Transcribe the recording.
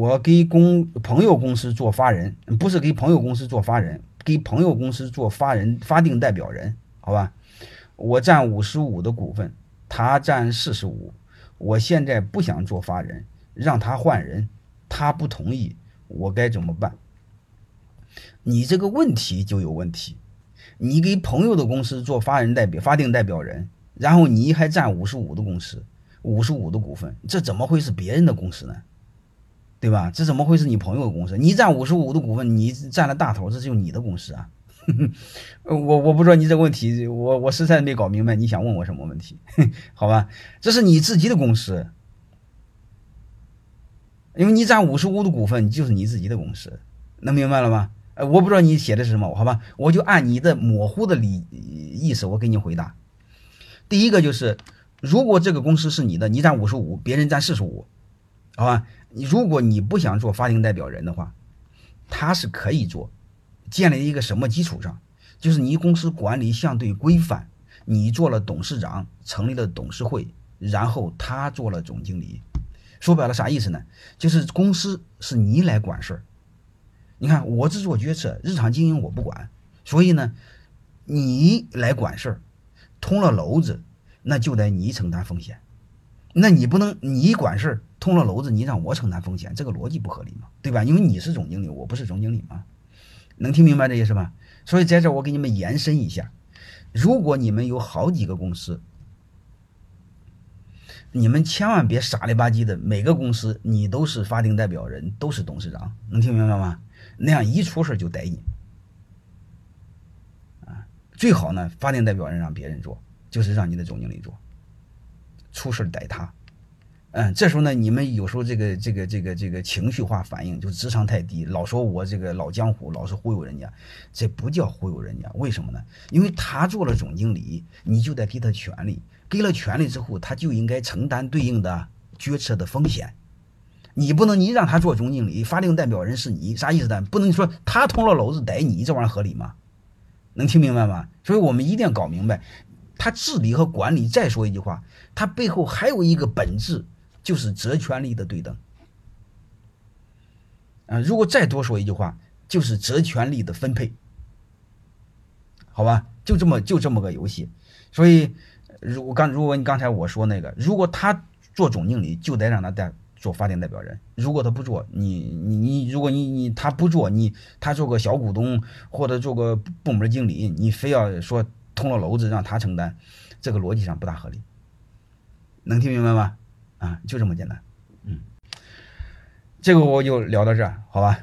我给公朋友公司做法人，不是给朋友公司做法人，给朋友公司做法人法定代表人，好吧？我占五十五的股份，他占四十五。我现在不想做法人，让他换人，他不同意，我该怎么办？你这个问题就有问题。你给朋友的公司做法人代表、法定代表人，然后你还占五十五的公司、五十五的股份，这怎么会是别人的公司呢？对吧？这怎么会是你朋友的公司？你占五十五的股份，你占了大头，这就你的公司啊。我我不知道你这个问题，我我实在没搞明白，你想问我什么问题？好吧，这是你自己的公司，因为你占五十五的股份，就是你自己的公司，能明白了吗？呃，我不知道你写的是什么，好吧，我就按你的模糊的理意思，我给你回答。第一个就是，如果这个公司是你的，你占五十五，别人占四十五，好吧？你如果你不想做法定代表人的话，他是可以做。建立一个什么基础上？就是你公司管理相对规范，你做了董事长，成立了董事会，然后他做了总经理。说白了啥意思呢？就是公司是你来管事儿。你看，我只做决策，日常经营我不管，所以呢，你来管事儿，通了娄子，那就得你承担风险。那你不能你管事儿，通了娄子，你让我承担风险，这个逻辑不合理嘛？对吧？因为你是总经理，我不是总经理嘛。能听明白这意思吗？所以在这我给你们延伸一下：如果你们有好几个公司，你们千万别傻里吧唧的，每个公司你都是法定代表人，都是董事长，能听明白吗？那样一出事就逮你啊！最好呢，法定代表人让别人做，就是让你的总经理做，出事逮他。嗯，这时候呢，你们有时候这个这个这个这个情绪化反应，就智商太低，老说我这个老江湖，老是忽悠人家，这不叫忽悠人家，为什么呢？因为他做了总经理，你就得给他权利，给了权利之后，他就应该承担对应的决策的风险。你不能你让他做总经理，法定代表人是你，啥意思呢？不能说他捅了娄子逮你，这玩意儿合理吗？能听明白吗？所以我们一定要搞明白，他治理和管理。再说一句话，他背后还有一个本质。就是责权利的对等，啊，如果再多说一句话，就是责权利的分配，好吧，就这么就这么个游戏。所以，如果刚如果你刚才我说那个，如果他做总经理，就得让他代做法定代表人；如果他不做，你你你，如果你你他不做，你他做个小股东或者做个部门经理，你非要说通了娄子让他承担，这个逻辑上不大合理，能听明白吗？啊，就这么简单，嗯，这个我就聊到这，好吧。